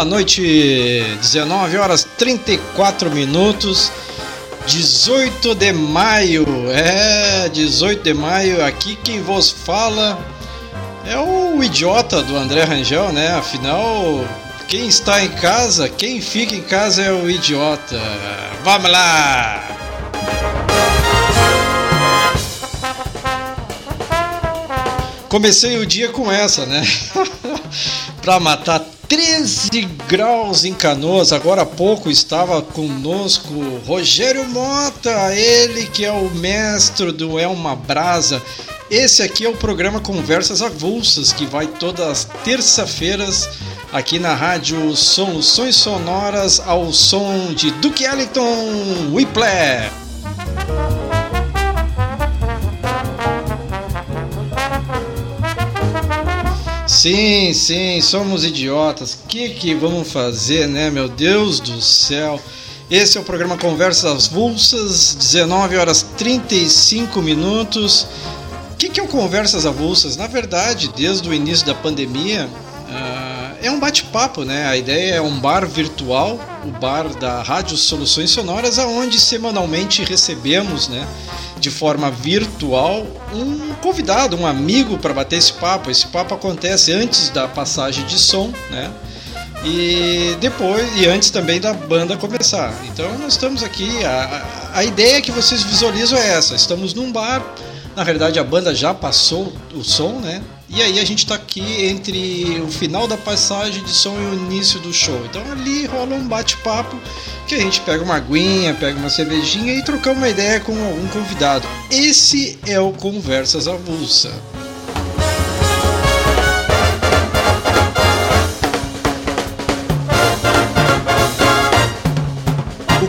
boa noite. 19 horas 34 minutos. 18 de maio, é 18 de maio. Aqui quem vos fala é o idiota do André Rangel, né? Afinal, quem está em casa, quem fica em casa é o idiota. Vamos lá! Comecei o dia com essa, né? para matar 13 graus em Canoas. Agora há pouco estava conosco Rogério Mota, ele que é o mestre do Elma Brasa. Esse aqui é o programa Conversas Avulsas, que vai todas as terça-feiras aqui na rádio Soluções Sonoras ao som de Duke Ellington Whiplash. Sim, sim, somos idiotas. O que, que vamos fazer, né? Meu Deus do céu. Esse é o programa Conversas Avulsas, 19 horas 35 minutos. O que, que é o Conversas Avulsas? Na verdade, desde o início da pandemia, uh, é um bate-papo, né? A ideia é um bar virtual, o bar da Rádio Soluções Sonoras, aonde semanalmente recebemos, né? De forma virtual um convidado, um amigo para bater esse papo. Esse papo acontece antes da passagem de som, né? E depois e antes também da banda começar. Então nós estamos aqui. A, a ideia que vocês visualizam é essa: estamos num bar. Na verdade a banda já passou o som, né? E aí a gente está aqui entre o final da passagem de som e o início do show. Então ali rola um bate-papo que a gente pega uma aguinha, pega uma cervejinha e trocar uma ideia com algum convidado. Esse é o Conversas Avulsa.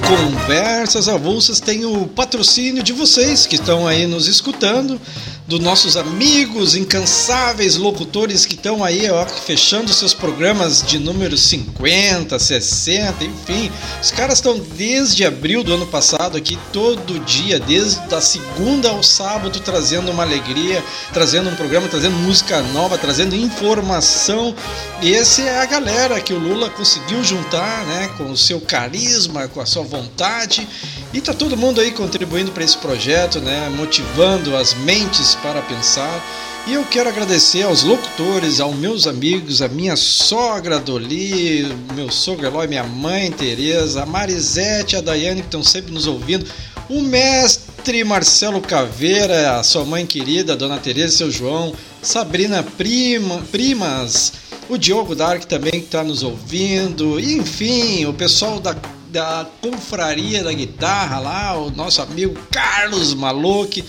Conversas Avulsas tem o patrocínio de vocês que estão aí nos escutando dos nossos amigos incansáveis locutores que estão aí ó, fechando seus programas de número 50, 60, enfim. Os caras estão desde abril do ano passado aqui todo dia, desde a segunda ao sábado, trazendo uma alegria, trazendo um programa, trazendo música nova, trazendo informação. E essa é a galera que o Lula conseguiu juntar, né, com o seu carisma, com a sua vontade. E tá todo mundo aí contribuindo para esse projeto, né, motivando as mentes para pensar. E eu quero agradecer aos locutores, aos meus amigos, a minha sogra Doli, meu sogro Eloy, minha mãe Tereza, a Marisete, a Daiane que estão sempre nos ouvindo, o mestre Marcelo Caveira, a sua mãe querida, a dona Tereza seu João, Sabrina Prima, Primas, o Diogo Dark também que está nos ouvindo, e enfim, o pessoal da da Confraria da Guitarra lá, o nosso amigo Carlos Maluque.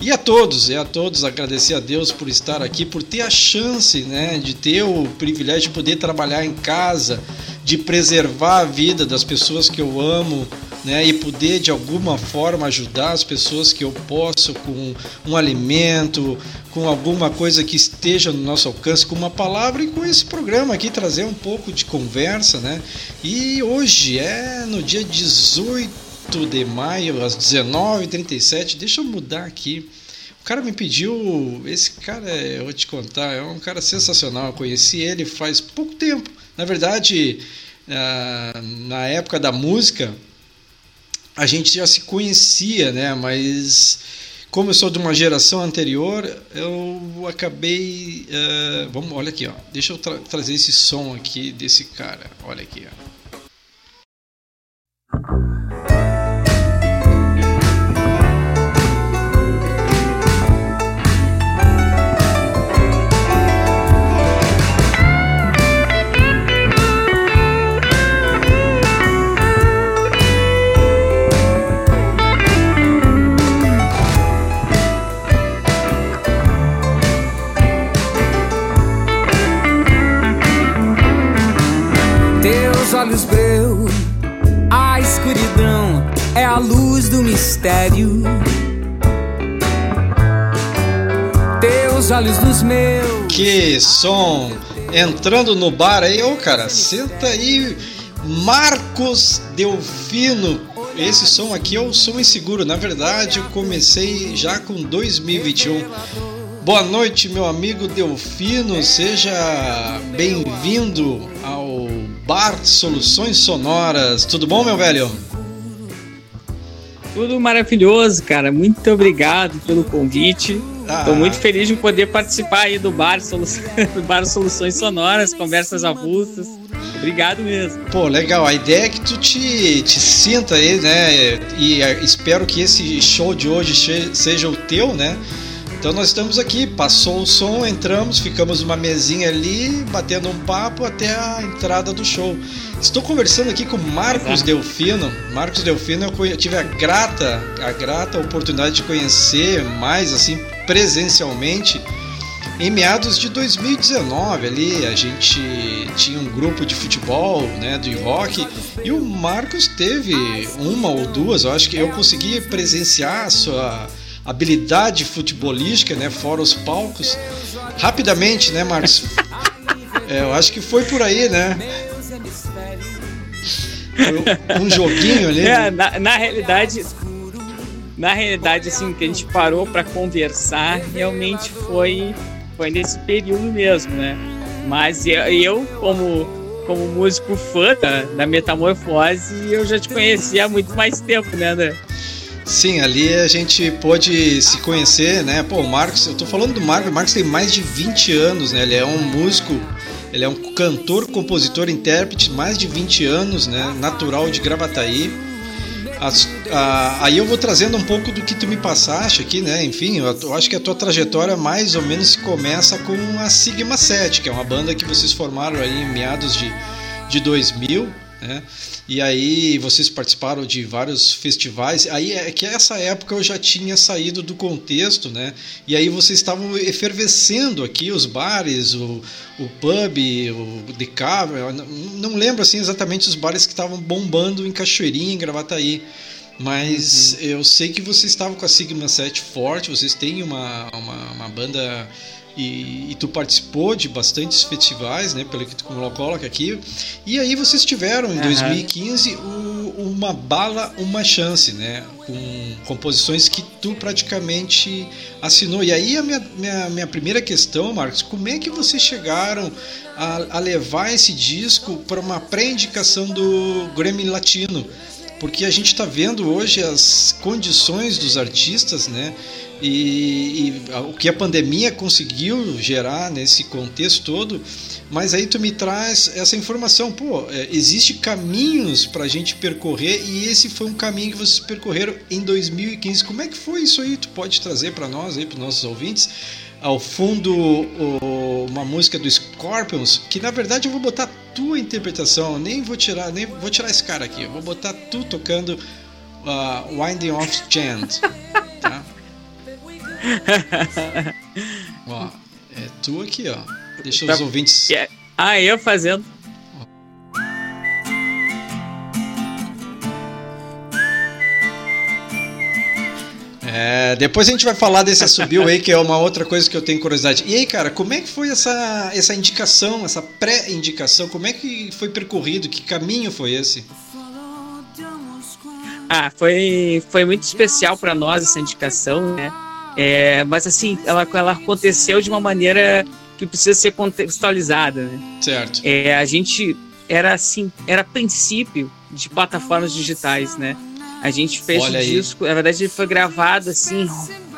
E a todos, e a todos agradecer a Deus por estar aqui, por ter a chance, né, de ter o privilégio de poder trabalhar em casa, de preservar a vida das pessoas que eu amo, né, e poder de alguma forma ajudar as pessoas que eu posso com um alimento, com alguma coisa que esteja no nosso alcance, com uma palavra e com esse programa aqui trazer um pouco de conversa, né? E hoje é no dia 18 de maio, às 19h37. Deixa eu mudar aqui. O cara me pediu. Esse cara, eu vou te contar, é um cara sensacional. Eu conheci ele faz pouco tempo. Na verdade, ah, na época da música, a gente já se conhecia, né? Mas como eu sou de uma geração anterior, eu acabei. Uh, vamos, olha aqui, ó. Deixa eu tra trazer esse som aqui desse cara. Olha aqui, ó. Olhos nos meus. Que som! Entrando no bar aí, ô cara, senta aí, Marcos Delfino. Esse som aqui é o som inseguro. Na verdade, eu comecei já com 2021 Boa noite, meu amigo Delfino. Seja bem-vindo ao Bar Soluções Sonoras. Tudo bom, meu velho? Tudo maravilhoso, cara. Muito obrigado pelo convite. Estou ah. muito feliz de poder participar aí do Bar, Solu... do Bar Soluções Sonoras, conversas avulsas. Obrigado mesmo. Pô, legal. A ideia é que tu te, te sinta aí, né? E é, espero que esse show de hoje seja o teu, né? Então nós estamos aqui, passou o som, entramos, ficamos numa mesinha ali, batendo um papo até a entrada do show. Estou conversando aqui com Marcos Delfino. Marcos Delfino eu tive a grata, a grata oportunidade de conhecer mais assim presencialmente em meados de 2019 ali a gente tinha um grupo de futebol, né, do rock, e o Marcos teve uma ou duas, eu acho que eu consegui presenciar a sua habilidade futebolística, né, fora os palcos. Rapidamente, né, Marcos? É, eu acho que foi por aí, né? Um joguinho ali. É, na, na realidade, na realidade, assim, que a gente parou para conversar, realmente foi, foi nesse período mesmo, né? Mas eu, como, como músico fã da, da Metamorfose, eu já te conhecia há muito mais tempo, né, André? Sim, ali a gente pôde se conhecer, né? Pô, o Marcos, eu tô falando do Marcos, o Marcos tem mais de 20 anos, né? Ele é um músico, ele é um cantor, compositor, intérprete, mais de 20 anos, né? Natural de Gravataí. As, a, aí eu vou trazendo um pouco do que tu me passaste aqui, né? Enfim, eu, eu, acho que a tua trajetória mais ou menos começa com a Sigma 7, que é uma banda que vocês formaram aí em meados de, de 2000, né? E aí vocês participaram de vários festivais. Aí é que essa época eu já tinha saído do contexto, né? E aí vocês estavam efervescendo aqui os bares, o, o pub, o The Cavern. Não lembro assim exatamente os bares que estavam bombando em Cachoeirinha, em Gravataí. Mas uhum. eu sei que vocês estavam com a Sigma 7 forte, vocês têm uma, uma, uma banda e, e, tu participou de bastantes festivais, né, pelo que tu coloca aqui. E aí vocês tiveram em uhum. 2015 o, uma bala, uma chance, né, com composições que tu praticamente assinou. E aí a minha, minha, minha primeira questão, Marcos, como é que vocês chegaram a, a levar esse disco para uma pré-indicação do Grammy Latino? Porque a gente está vendo hoje as condições dos artistas, né? E, e, o que a pandemia conseguiu gerar nesse contexto todo, mas aí tu me traz essa informação, pô, é, existe caminhos para a gente percorrer e esse foi um caminho que vocês percorreram em 2015. Como é que foi isso aí? Tu pode trazer para nós aí, para nossos ouvintes? Ao fundo, o, uma música do Scorpions, que na verdade eu vou botar tua interpretação, nem vou tirar, nem vou tirar esse cara aqui, eu vou botar tu tocando uh, Winding Off Chant? ó, é tu aqui, ó. Deixa os tá. ouvintes. Yeah. Ah, eu fazendo. É, depois a gente vai falar desse assobio aí, que é uma outra coisa que eu tenho curiosidade. E aí, cara, como é que foi essa, essa indicação, essa pré-indicação? Como é que foi percorrido? Que caminho foi esse? Ah, foi, foi muito especial para nós essa indicação, né? É, mas assim, ela, ela aconteceu de uma maneira que precisa ser contextualizada, né? Certo. É, a gente era assim, era princípio de plataformas digitais, né? A gente fez Olha o aí. disco, na verdade ele foi gravado assim,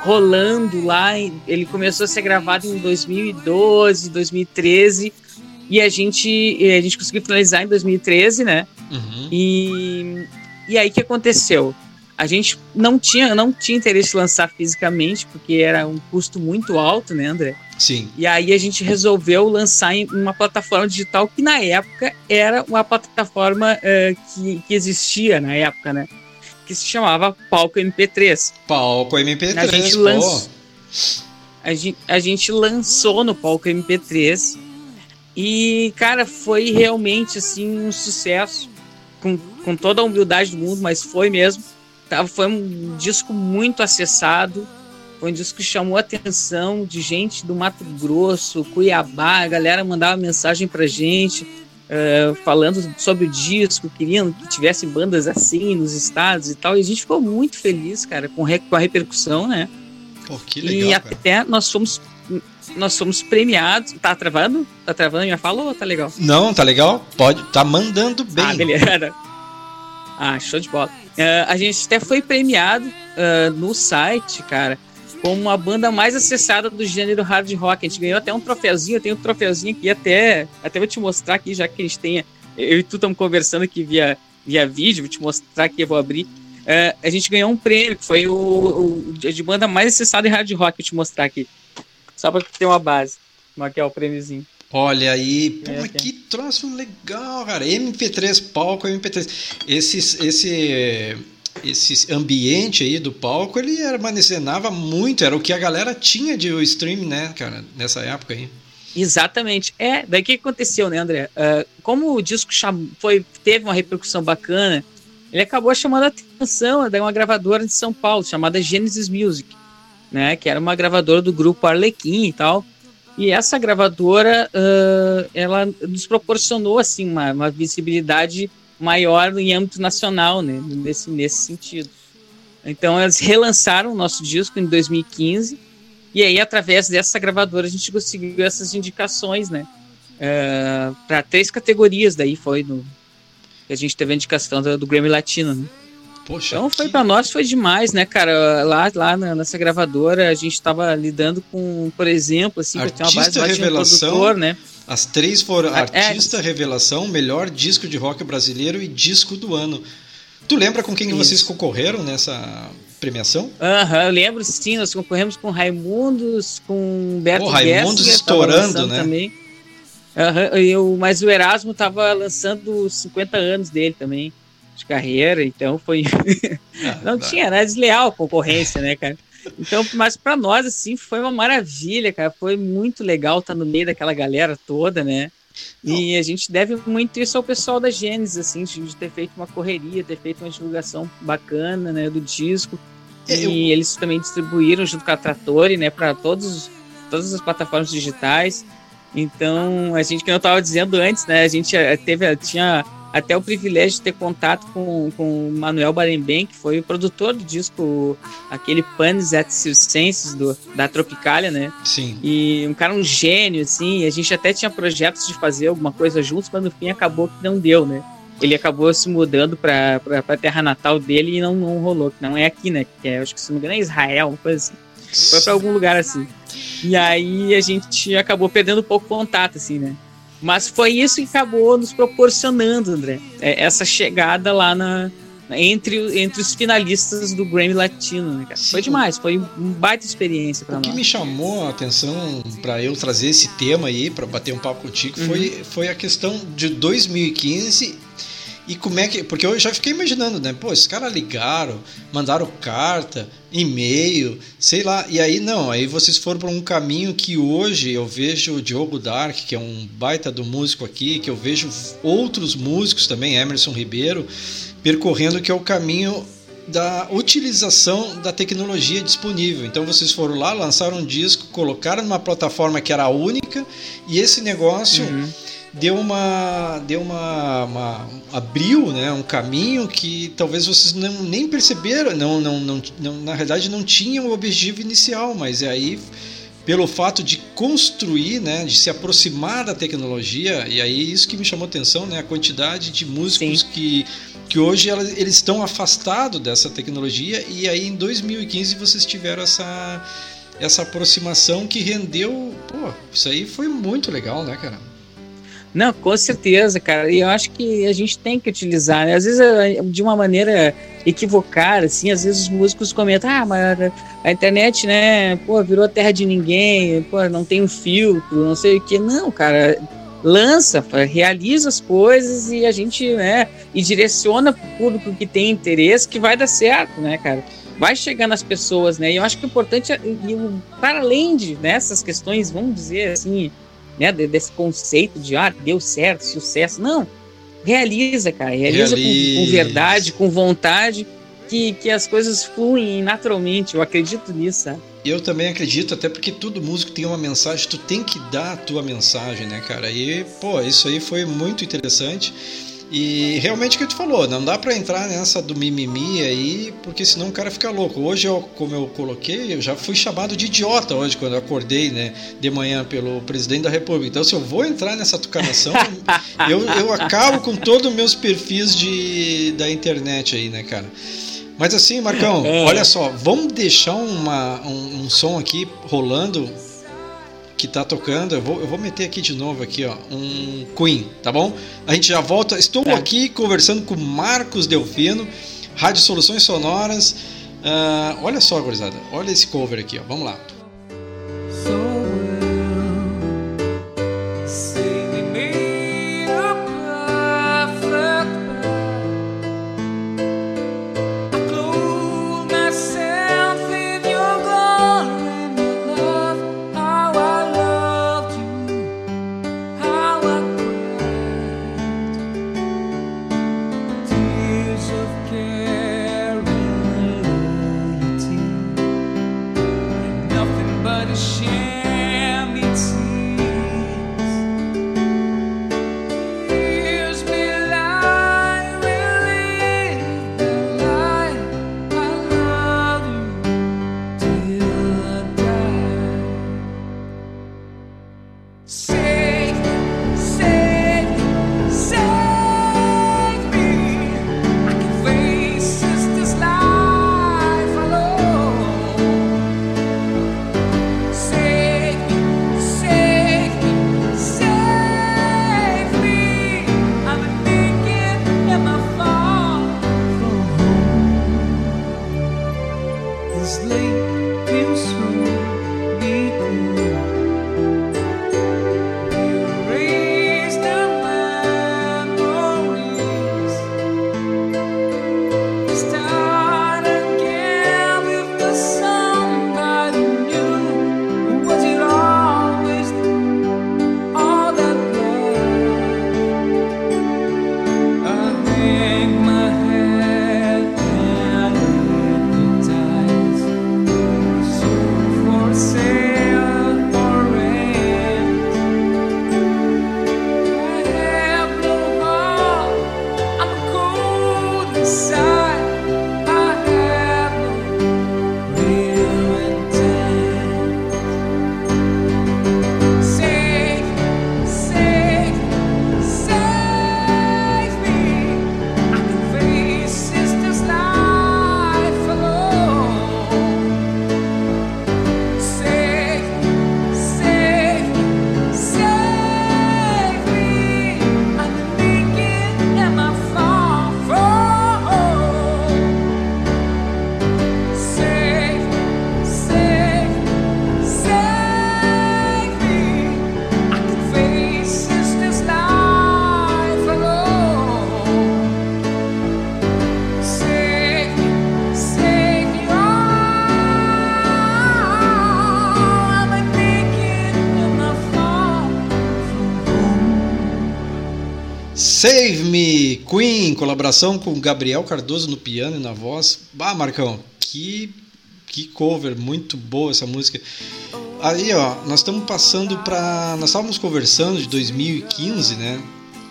rolando lá, ele começou a ser gravado em 2012, 2013 e a gente a gente conseguiu finalizar em 2013, né? Uhum. E e aí o que aconteceu? A gente não tinha, não tinha interesse em lançar fisicamente, porque era um custo muito alto, né, André? Sim. E aí a gente resolveu lançar em uma plataforma digital que na época era uma plataforma uh, que, que existia na época, né? Que se chamava Palco MP3. Palco MP3, a gente, lanç... a gente, a gente lançou no Palco MP3 e, cara, foi realmente assim um sucesso. Com, com toda a humildade do mundo, mas foi mesmo foi um disco muito acessado, foi um disco que chamou a atenção de gente do Mato Grosso, Cuiabá, a galera mandava mensagem pra gente, uh, falando sobre o disco, queriam que tivesse bandas assim nos estados e tal, e a gente ficou muito feliz, cara, com, com a repercussão, né? Pô, que legal, e cara. até nós fomos nós fomos premiados. Tá travando? Tá travando minha fala ou tá legal? Não, tá legal? Pode, tá mandando bem. Ah, beleza. Ah, show de bola. Uh, a gente até foi premiado uh, no site, cara, como a banda mais acessada do gênero hard rock. A gente ganhou até um troféuzinho, eu tenho um troféuzinho aqui até, até vou te mostrar aqui, já que a gente tem. Eu e tu estamos conversando aqui via, via vídeo, vou te mostrar aqui, eu vou abrir. Uh, a gente ganhou um prêmio, que foi o, o, de banda mais acessada em hard rock, vou te mostrar aqui. Só para ter uma base. Aqui é o prêmiozinho. Olha aí, pô, é, que troço legal, cara. MP3 palco, MP3. Esse, esse, esse ambiente aí do palco, ele armazenava muito, era o que a galera tinha de stream, né, cara, nessa época aí. Exatamente. É, daí o que aconteceu, né, André? Uh, como o disco foi, teve uma repercussão bacana, ele acabou chamando a atenção de uma gravadora de São Paulo, chamada Genesis Music, né, que era uma gravadora do grupo Arlequim e tal. E essa gravadora, uh, ela nos proporcionou assim uma, uma, visibilidade maior em âmbito nacional, né, nesse, nesse sentido. Então eles relançaram o nosso disco em 2015 e aí através dessa gravadora a gente conseguiu essas indicações, né, uh, para três categorias. Daí foi no a gente teve a indicação do, do Grammy Latino. Né? Poxa, então foi que... para nós foi demais, né, cara? Lá, lá nessa gravadora a gente estava lidando com, por exemplo, assim, artista uma base revelação, produtor, né? As três foram a, é, artista é, revelação, melhor disco de rock brasileiro e disco do ano. Tu lembra com quem Isso. vocês concorreram nessa premiação? Aham, uhum, eu lembro sim, nós concorremos com Raimundos, com Beto Pô, Raimundos Guess, estourando, né? Também. Uhum, eu, mas o Erasmo tava lançando os 50 anos dele também de carreira, então foi. Ah, não tá. tinha, era desleal a concorrência, né, cara? Então, mas para nós, assim, foi uma maravilha, cara. Foi muito legal estar no meio daquela galera toda, né? E a gente deve muito isso ao pessoal da Gênesis, assim, de ter feito uma correria, ter feito uma divulgação bacana, né, do disco. É, e eles também distribuíram junto com a Trattori, né, para todos todas as plataformas digitais. Então, a gente que eu estava dizendo antes, né, a gente eh, teve tinha até o privilégio de ter contato com, com o Manuel Barembem, que foi o produtor do disco, aquele Panis et Circenses do, da Tropicália, né? Sim. E um cara, um gênio, assim, a gente até tinha projetos de fazer alguma coisa juntos, mas no fim acabou que não deu, né? Ele acabou se mudando para a terra natal dele e não, não rolou, que não é aqui, né? Que é, acho que se não me engano é Israel, uma coisa assim. Foi para algum lugar assim. E aí a gente acabou perdendo um pouco contato, assim, né? Mas foi isso que acabou nos proporcionando, André, é, essa chegada lá na, entre, entre os finalistas do Grammy Latino, né, cara? Foi demais, foi uma baita experiência para nós. O que me chamou a atenção para eu trazer esse tema aí, para bater um papo contigo, uhum. foi, foi a questão de 2015 e como é que. Porque eu já fiquei imaginando, né? Pô, esses caras ligaram, mandaram carta, e-mail, sei lá. E aí não, aí vocês foram para um caminho que hoje eu vejo o Diogo Dark, que é um baita do músico aqui, que eu vejo outros músicos também, Emerson Ribeiro, percorrendo que é o caminho da utilização da tecnologia disponível. Então vocês foram lá, lançaram um disco, colocaram numa plataforma que era única e esse negócio. Uhum deu uma deu uma, uma, abriu né um caminho que talvez vocês não nem perceberam não, não, não, não na realidade não tinham o objetivo inicial mas é aí pelo fato de construir né de se aproximar da tecnologia e aí isso que me chamou atenção né a quantidade de músicos Sim. que que hoje elas, eles estão afastados dessa tecnologia e aí em 2015 vocês tiveram essa essa aproximação que rendeu pô isso aí foi muito legal né cara não, com certeza, cara. E eu acho que a gente tem que utilizar, né? Às vezes eh, de uma maneira equivocada, assim, às vezes os músicos comentam, ah, mas a internet, né, pô, virou terra de ninguém, pô, não tem um filtro, não sei o que. Não, cara, lança, realiza as coisas e a gente, né, e direciona para o público que tem interesse que vai dar certo, né, cara? Vai chegar nas pessoas, né? E eu acho que o importante, é, para além de nessas questões, vamos dizer assim, né, desse conceito de ah, deu certo, sucesso. Não. Realiza, cara. Realiza, realiza. Com, com, verdade, com vontade, que, que as coisas fluem naturalmente. Eu acredito nisso, sabe? Eu também acredito, até porque todo músico tem uma mensagem, tu tem que dar a tua mensagem, né, cara? E, pô, isso aí foi muito interessante. E realmente o que tu falou, não dá para entrar nessa do mimimi aí, porque senão o cara fica louco. Hoje, eu, como eu coloquei, eu já fui chamado de idiota hoje quando eu acordei, né, de manhã pelo presidente da República. Então, se eu vou entrar nessa tucanação, eu, eu acabo com todos os meus perfis de, da internet aí, né, cara? Mas assim, Marcão, é. olha só, vamos deixar uma, um, um som aqui rolando que tá tocando. Eu vou, eu vou meter aqui de novo aqui, ó, um Queen, tá bom? A gente já volta. Estou é. aqui conversando com Marcos Delfino, Rádio Soluções Sonoras. Uh, olha só, gurizada, olha esse cover aqui, ó. Vamos lá. Queen, colaboração com Gabriel Cardoso no piano e na voz. Bah, Marcão, que, que cover, muito boa essa música. Aí, ó, nós estamos passando para. Nós estávamos conversando de 2015, né?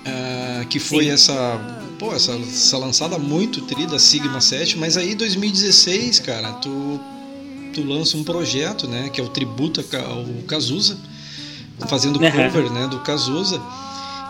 Uh, que foi Sim. essa. Pô, essa, essa lançada muito trida, Sigma 7, mas aí 2016, cara, tu, tu lança um projeto, né? Que é o tributo ao Cazuza, fazendo cover, né? Do Cazuza.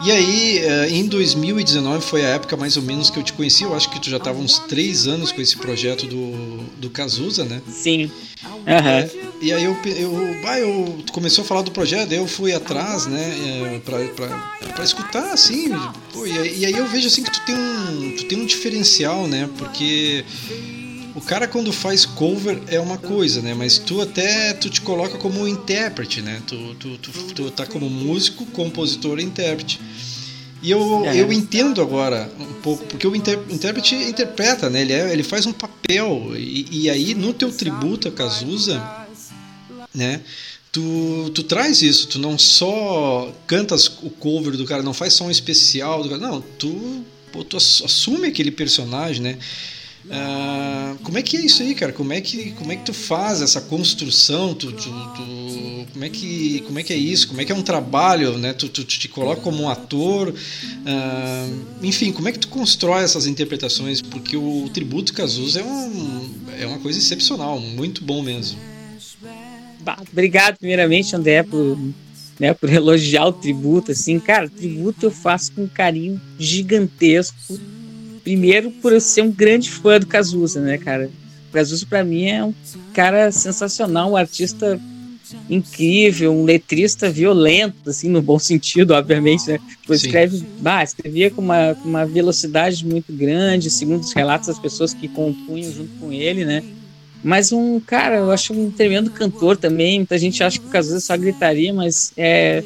E aí, eh, em 2019 foi a época mais ou menos que eu te conheci. Eu acho que tu já estava uns três anos com esse projeto do, do Cazuza, né? Sim. Uhum. É, e aí eu, eu, ah, eu tu começou a falar do projeto, eu fui atrás, né, é, pra, pra, pra escutar, assim. Pô, e, aí, e aí eu vejo assim que tu tem um, tu tem um diferencial, né? Porque o cara quando faz cover é uma coisa, né? Mas tu até tu te coloca como intérprete, né? Tu, tu, tu, tu tá como músico, compositor e intérprete. E eu, é. eu entendo agora um pouco, porque o inter, intérprete interpreta, né? Ele, é, ele faz um papel. E, e aí no teu tributo a Cazuza, né? Tu, tu traz isso, tu não só cantas o cover do cara, não faz só um especial do cara, não, tu, pô, tu assume aquele personagem, né? Uh, como é que é isso aí, cara? Como é que, como é que tu faz essa construção? Tu, tu, tu, como, é que, como é que é isso? Como é que é um trabalho? Né? Tu, tu, tu te coloca como um ator? Uh, enfim, como é que tu constrói essas interpretações? Porque o tributo Cazuza é, um, é uma coisa excepcional, muito bom mesmo. Obrigado, primeiramente, André, por, né, por elogiar o tributo. Assim, cara, tributo eu faço com um carinho gigantesco Primeiro, por eu ser um grande fã do Cazuza, né, cara? O Cazuza, pra mim, é um cara sensacional, um artista incrível, um letrista violento, assim, no bom sentido, obviamente, né? Tipo, escreve, bah, escrevia com uma, com uma velocidade muito grande, segundo os relatos das pessoas que compunham junto com ele, né? Mas um cara, eu acho um tremendo cantor também. Muita gente acha que o Cazuza só gritaria, mas é,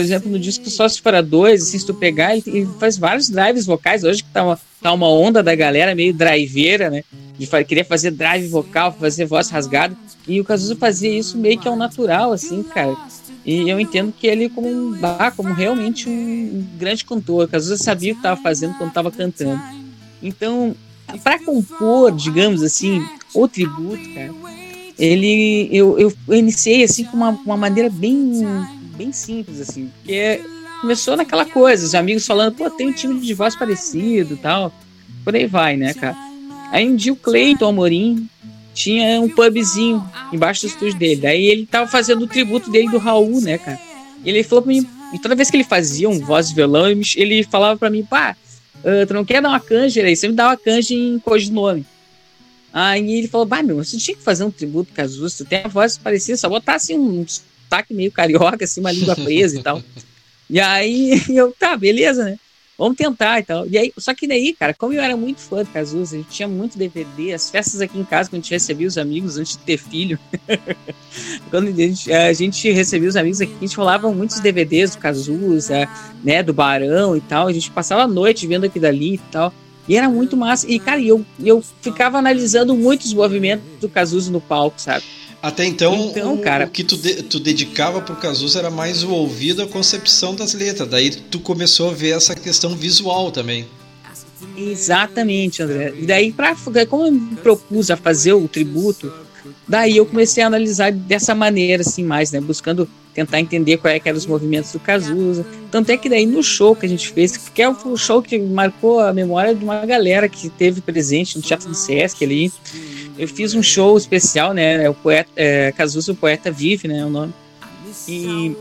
por exemplo, no disco Só Se Para Dois, assim, se tu pegar, ele, ele, faz vários drives vocais. Hoje que tá uma, tá uma onda da galera meio driveira, né? De querer fazer drive vocal, fazer voz rasgada. E o Cazuza fazia isso meio que ao natural, assim, cara. E eu entendo que ele como um como realmente um grande cantor. O Cazuza sabia o que estava fazendo quando estava cantando. Então, para compor, digamos assim, o tributo, cara, ele eu, eu, eu iniciei assim com uma, uma maneira bem bem simples, assim. Porque começou naquela coisa, os amigos falando, pô, tem um time de voz parecido tal. Por aí vai, né, cara? Aí um dia o Cleiton Amorim tinha um pubzinho embaixo do estúdio dele. Daí ele tava fazendo o tributo dele do Raul, né, cara? E ele falou pra mim, e toda vez que ele fazia um voz de violão, ele falava pra mim, pá, uh, tu não quer dar uma canja aí? Você me dá uma canja em codinome. Aí ele falou, bah, meu, você tinha que fazer um tributo Cazuza, tu tem a voz parecida, só botar assim uns sotaque meio carioca, assim, uma língua presa e tal. E aí eu, tá, beleza, né? Vamos tentar e tal. E aí, só que daí, cara, como eu era muito fã do Cazuza, a gente tinha muito DVD, as festas aqui em casa, quando a gente recebia os amigos antes de ter filho. quando a gente, a gente, recebia os amigos aqui, a gente rolava muitos DVDs do Cazuza, né, do Barão e tal. A gente passava a noite vendo aqui dali e tal. E era muito massa. E, cara, eu, eu ficava analisando muitos movimentos do Cazuza no palco, sabe? Até então, então o, cara... o que tu, de, tu dedicava pro Cazuza era mais o ouvido, a concepção das letras. Daí tu começou a ver essa questão visual também. Exatamente, André. E daí, pra, como eu me propus a fazer o tributo, daí eu comecei a analisar dessa maneira, assim, mais, né? Buscando tentar entender quais é eram os movimentos do Cazuza. Tanto é que daí no show que a gente fez, que é o show que marcou a memória de uma galera que teve presente no Teatro do Sesc ali, eu fiz um show especial, né? É o poeta, é, Cazuza, o poeta vive, né? O nome. E,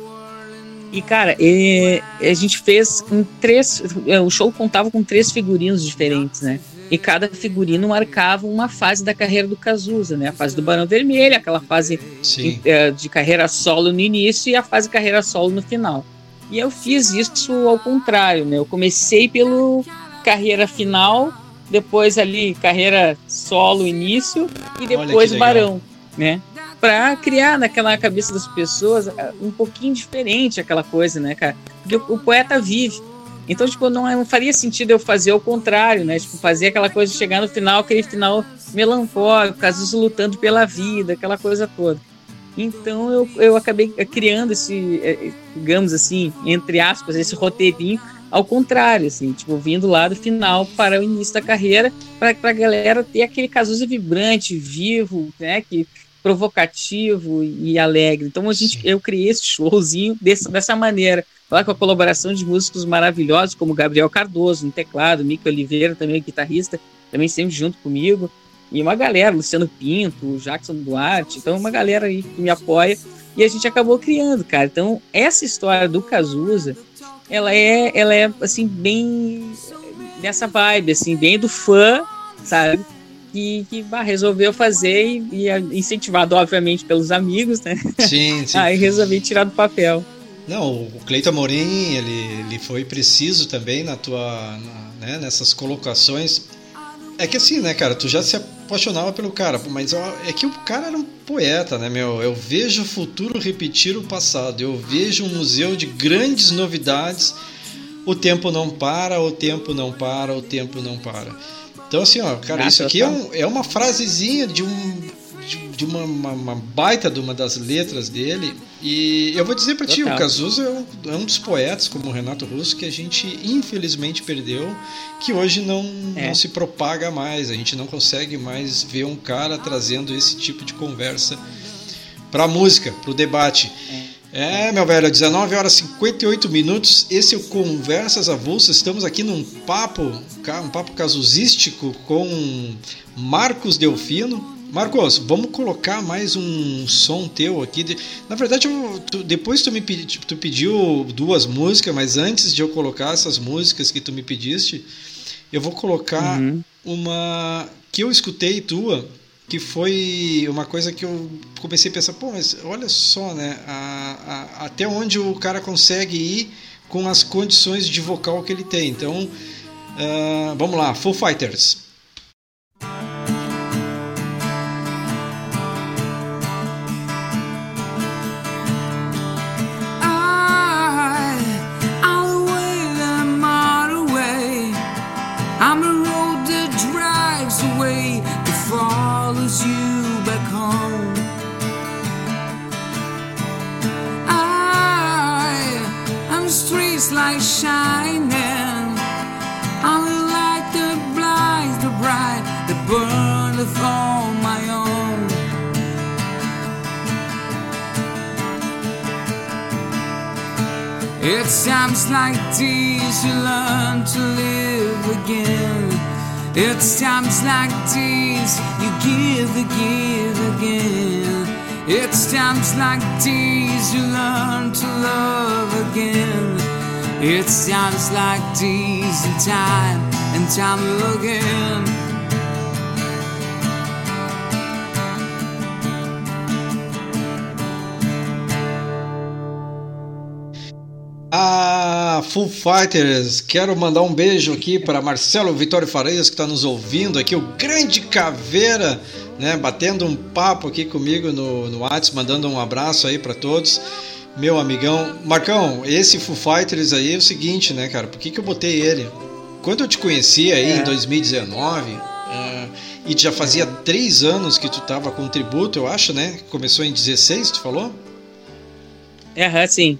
e cara, e, a gente fez em três. É, o show contava com três figurinos diferentes, né? E cada figurino marcava uma fase da carreira do Cazuza, né? A fase do Barão Vermelho, aquela fase de, é, de carreira solo no início e a fase carreira solo no final. E eu fiz isso ao contrário, né? Eu comecei pelo carreira final depois ali carreira solo início e depois Barão, né? Para criar naquela cabeça das pessoas ah, um pouquinho diferente aquela coisa, né, cara? Porque o poeta vive. Então, tipo, não, não, faria sentido eu fazer o contrário, né? Tipo, fazer aquela coisa chegar no final, aquele final melancólico, casos lutando pela vida, aquela coisa toda. Então eu, eu acabei criando esse, eh, digamos assim, entre aspas, esse roteirinho ao contrário, assim, tipo, vindo lá do final para o início da carreira, para a galera ter aquele Cazuza vibrante, vivo, né, que provocativo e alegre. Então a gente, eu criei esse showzinho desse, dessa maneira, lá com a colaboração de músicos maravilhosos como Gabriel Cardoso no teclado, Mico Oliveira também guitarrista, também sempre junto comigo, e uma galera, Luciano Pinto, Jackson Duarte, então uma galera aí que me apoia e a gente acabou criando, cara. Então essa história do Cazuza ela é, ela é assim, bem nessa vibe, assim, bem do fã, sabe? Que, que bah, resolveu fazer e, e, incentivado, obviamente, pelos amigos, né? Sim, sim. Aí resolvi tirar do papel. Não, o Cleiton Amorim, ele, ele foi preciso também na tua, na, né, nessas colocações. É que assim, né, cara, tu já se apaixonava pelo cara, mas é que o cara era um poeta, né, meu? Eu vejo o futuro repetir o passado, eu vejo um museu de grandes novidades. O tempo não para, o tempo não para, o tempo não para. Então, assim, ó, cara, isso aqui é, um, é uma frasezinha de um de, de uma, uma, uma, baita de uma das letras dele. E eu vou dizer para ti, o Cazuza é um, é um, dos poetas, como o Renato Russo, que a gente infelizmente perdeu, que hoje não, é. não se propaga mais. A gente não consegue mais ver um cara trazendo esse tipo de conversa para música, para o debate. É, meu velho, 19 horas e 58 minutos. Esse é o Conversas Avulsas. Estamos aqui num papo, um papo casuzístico com Marcos Delfino. Marcos, vamos colocar mais um som teu aqui. Na verdade, eu, tu, depois tu me pedi, tu pediu duas músicas, mas antes de eu colocar essas músicas que tu me pediste, eu vou colocar uhum. uma que eu escutei tua que foi uma coisa que eu comecei a pensar, pô, mas olha só, né, a, a, até onde o cara consegue ir com as condições de vocal que ele tem. Então, uh, vamos lá, Full Fighters. Light shining on the light that blinds the bright that burneth on my own. It's times like these you learn to live again. It's times like these you give the give again. It's times like these you learn to love again. It's times like and time and time again. Ah, Full Fighters, quero mandar um beijo aqui para Marcelo Vitório Farias que está nos ouvindo aqui, o grande caveira, né, batendo um papo aqui comigo no, no WhatsApp, mandando um abraço aí para todos meu amigão. Marcão, esse Foo Fighters aí é o seguinte, né, cara? Por que, que eu botei ele? Quando eu te conheci aí é. em 2019, uh, e já fazia três anos que tu tava com tributo, eu acho, né? Começou em 16, tu falou? É, sim.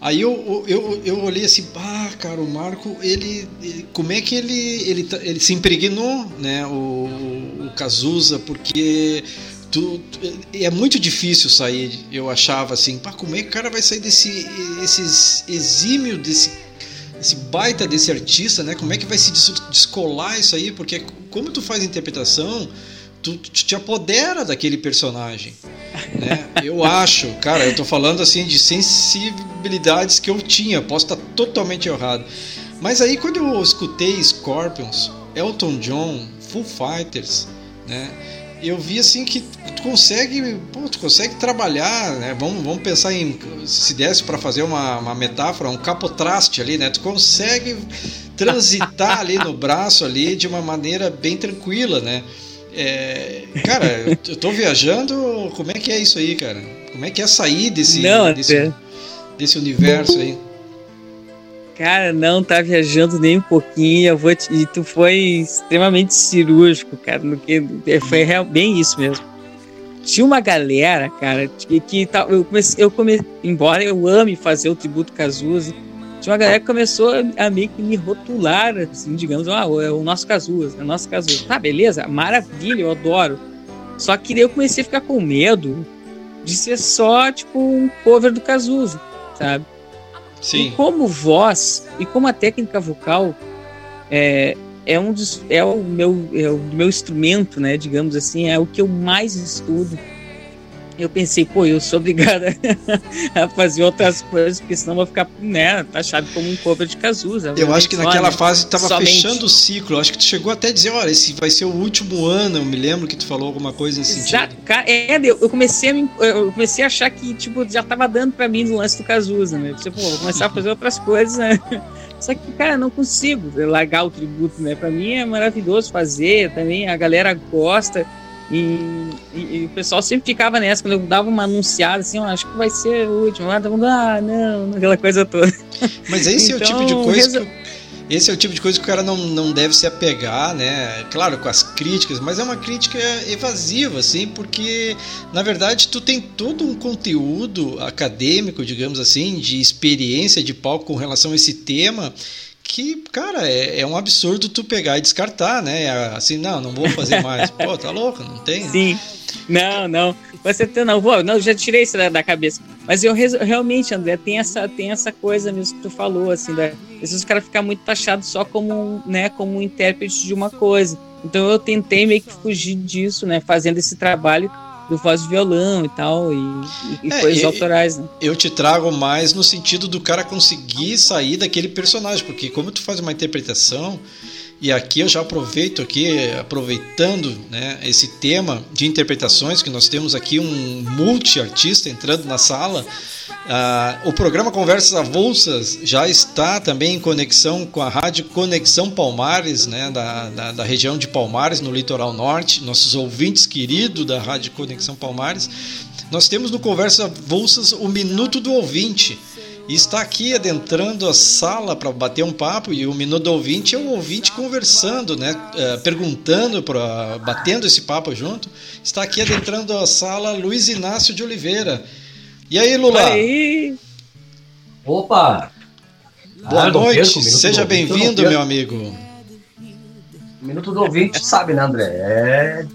Aí eu, eu, eu olhei assim, ah, cara, o Marco, ele, ele como é que ele, ele, tá, ele se impregnou, né, o, o Cazuza, porque Tu, é muito difícil sair, eu achava assim, pá, como é que o cara vai sair desse esse exímio, desse esse baita desse artista, né? Como é que vai se descolar isso aí? Porque como tu faz interpretação, tu, tu te apodera daquele personagem, né? Eu acho, cara, eu tô falando assim de sensibilidades que eu tinha, posso estar totalmente errado. Mas aí quando eu escutei Scorpions, Elton John, Foo Fighters, né? Eu vi assim que tu consegue, pô, tu consegue trabalhar, né? Vamos, vamos pensar em se desse para fazer uma, uma metáfora, um capotraste ali, né? Tu consegue transitar ali no braço ali de uma maneira bem tranquila, né? É, cara, eu tô viajando, como é que é isso aí, cara? Como é que é sair desse, Não, desse, desse universo aí? Cara, não tá viajando nem um pouquinho. Eu vou te... E tu foi extremamente cirúrgico, cara. No que... É, foi real... bem isso mesmo. Tinha uma galera, cara, que, que eu comecei, eu comecei, embora eu ame fazer o tributo Cazuza, tinha uma galera que começou a meio que me rotular, assim, digamos, ah, é o nosso Cazuza, é o nosso Cazuza. Tá, beleza, maravilha, eu adoro. Só que daí eu comecei a ficar com medo de ser só, tipo, um cover do Cazuza, sabe? Sim. E como voz e como a técnica vocal é, é um dos, é o meu é o meu instrumento, né? Digamos assim, é o que eu mais estudo eu pensei, pô, eu sou obrigada a fazer outras coisas, porque senão vou ficar, né, taxado como um cover de Cazuza. Eu acho que naquela né? fase estava fechando o ciclo. Eu acho que tu chegou até a dizer, olha, esse vai ser o último ano. Eu me lembro que tu falou alguma coisa nesse Exato. sentido. É, eu comecei, a, eu comecei a achar que, tipo, já tava dando para mim no lance do Cazuza, né? Tipo, vou começar a fazer outras coisas, né? Só que, cara, não consigo largar o tributo, né? Para mim é maravilhoso fazer, também a galera gosta. E, e, e, o pessoal sempre ficava nessa, quando eu dava uma anunciada assim, acho que vai ser o último. Todo mundo, ah, não, aquela coisa toda. Mas esse então, é o tipo de então, coisa que eu, esse é o tipo de coisa que o cara não, não deve se apegar, né? Claro, com as críticas, mas é uma crítica evasiva, assim, porque na verdade tu tem todo um conteúdo acadêmico, digamos assim, de experiência de palco com relação a esse tema que, cara, é, é, um absurdo tu pegar e descartar, né? Assim, não, não vou fazer mais. Pô, tá louco, não tem? Sim. Não, não. Você tem, não, vou, não, já tirei isso da, da cabeça. Mas eu realmente, André, tem essa, tem essa coisa mesmo que tu falou, assim, da, esses caras ficam muito taxados só como, né, como um intérprete de uma coisa. Então eu tentei meio que fugir disso, né, fazendo esse trabalho do voz e violão e tal, e, e é, coisas autorais, né? Eu te trago mais no sentido do cara conseguir sair daquele personagem, porque como tu faz uma interpretação, e aqui eu já aproveito aqui, aproveitando né, esse tema de interpretações, que nós temos aqui um multi-artista entrando na sala. Uh, o programa Conversas Avulsas já está também em conexão com a rádio Conexão Palmares, né, da, da, da região de Palmares, no litoral norte. Nossos ouvintes queridos da rádio Conexão Palmares. Nós temos no Conversas Avulsas o Minuto do Ouvinte e está aqui adentrando a sala para bater um papo e o minuto do ouvinte é o ouvinte conversando, né, uh, perguntando para batendo esse papo junto. Está aqui adentrando a sala Luiz Inácio de Oliveira. E aí, Lula? Aí. Opa! Boa ah, noite, seja bem-vindo, meu amigo. Minuto do ouvinte, sabe, né, André? É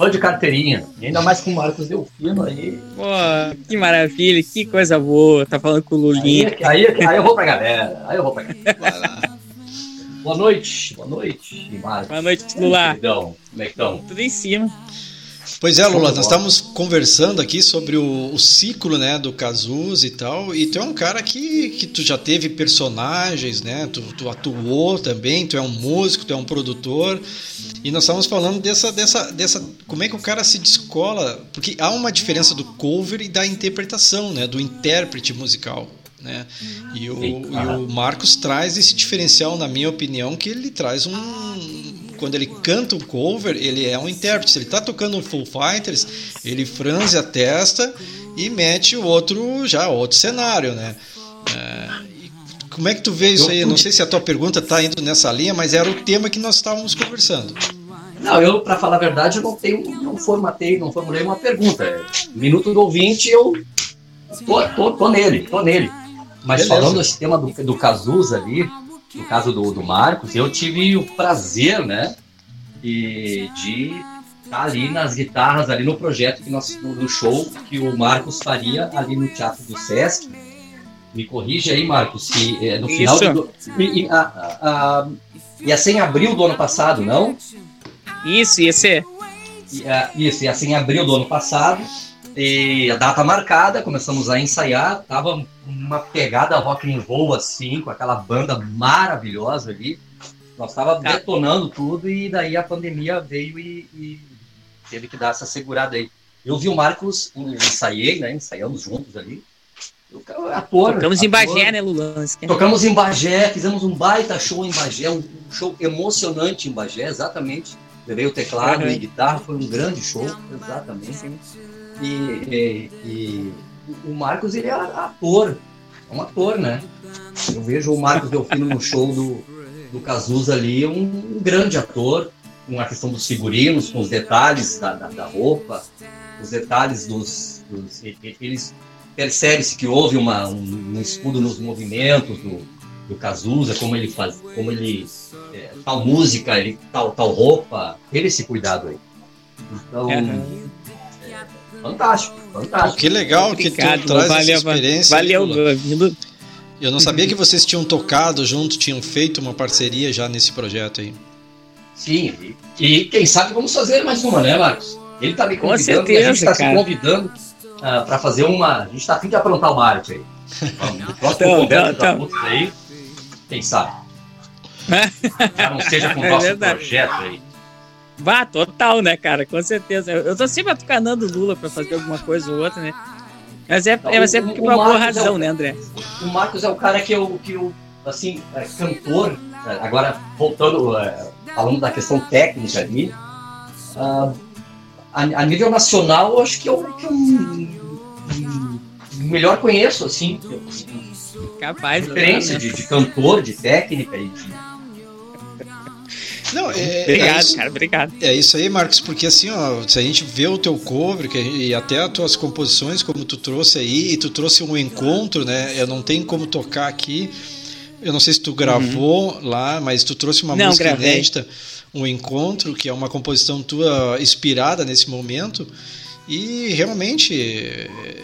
fã de carteirinha. ainda mais com o Marcos Delfino aí. Pô, que maravilha, que coisa boa. Tá falando com o Lulinha. Aí, aí, aí eu vou pra galera. Aí eu vou pra galera. boa noite, boa noite, Marcos. Boa noite, Lula. Como é que estão? Tudo em cima. Pois é, Lula, nós estamos conversando aqui sobre o, o, ciclo, né, do Cazus e tal, e tu é um cara que, que tu já teve personagens, né, tu, tu atuou também, tu é um músico, tu é um produtor, e nós estamos falando dessa, dessa, dessa, como é que o cara se descola, porque há uma diferença do cover e da interpretação, né, do intérprete musical. Né? E, o, e o Marcos traz esse diferencial, na minha opinião, que ele traz um, quando ele canta um cover, ele é um intérprete. Se ele está tocando um Full Fighters, ele franze a testa e mete o outro já outro cenário, né? É, como é que tu vê isso aí? Não sei se a tua pergunta está indo nessa linha, mas era o tema que nós estávamos conversando. Não, eu, para falar a verdade, eu não tenho, não formatei, não formulei uma pergunta. É, minuto do ouvinte, eu tô, tô, tô nele, tô nele. Mas Beleza. falando esse tema do, do Cazuza ali, no caso do, do Marcos, eu tive o prazer, né, de, de estar ali nas guitarras, ali no projeto que nós, no, show que o Marcos faria ali no Teatro do Sesc. Me corrige aí, Marcos, se é, no final e, a, a, a, ia ser em abril do ano passado, não? Isso, ia ser. Isso, ia ser em abril do ano passado. E a data marcada, começamos a ensaiar, tava uma pegada rock and roll assim, com aquela banda maravilhosa ali. Nós tava tá. detonando tudo e daí a pandemia veio e, e, teve que dar essa segurada aí. Eu vi o Marcos, ensaiei, né? Ensaiamos juntos ali. Ator, Tocamos ator. em Bagé, né, Lulanski? Tocamos em Bagé, fizemos um baita show em Bagé, um show emocionante em Bagé, exatamente. Levei o teclado uhum. e guitarra, foi um grande show, exatamente. E, e, e, o Marcos, ele é ator, é um ator, né? Eu vejo o Marcos Delfino no show do, do Cazuza ali, um, um grande ator, com a questão dos figurinos, com os detalhes da, da, da roupa, os detalhes dos. dos eles percebe-se que houve uma, um, um, estudo nos movimentos do, do Cazuza, como ele faz, como ele é, tal música, ele, tal, tal roupa, teve esse cuidado aí. Então, é, Fantástico, fantástico. que legal que tu traz valeu, essa experiência. Valeu, aí, Eu não sabia que vocês tinham tocado junto, tinham feito uma parceria já nesse projeto aí. Sim, e, e quem sabe vamos fazer mais uma, né, Marcos? Ele tá me convidando, Com certeza, a gente está se convidando uh, ah, para fazer uma. A gente está a fim de aprontar uma arte aí. Vamos, próximo então, então, então. aí, quem sabe? Já não seja com o é nosso projeto aí. Vá, total, né, cara? Com certeza. Eu, eu tô sempre atucanando o Lula pra fazer alguma coisa ou outra, né? Mas é, é, mas é por uma boa razão, é o, né, André? O Marcos é o cara que eu, que eu assim, é, cantor, é, agora voltando, é, falando da questão técnica ali, uh, a, a, nível nacional, eu acho que eu, que eu melhor conheço, assim. Capaz. Diferença né? de, de, cantor, de técnica e de Não, é, obrigado, é isso, cara, obrigado. É isso aí, Marcos, porque assim, ó, se a gente vê o teu cover que, e até as tuas composições, como tu trouxe aí, e tu trouxe um encontro, né? Eu não tenho como tocar aqui. Eu não sei se tu gravou uhum. lá, mas tu trouxe uma não, música gravei. inédita, um encontro, que é uma composição tua inspirada nesse momento. E realmente,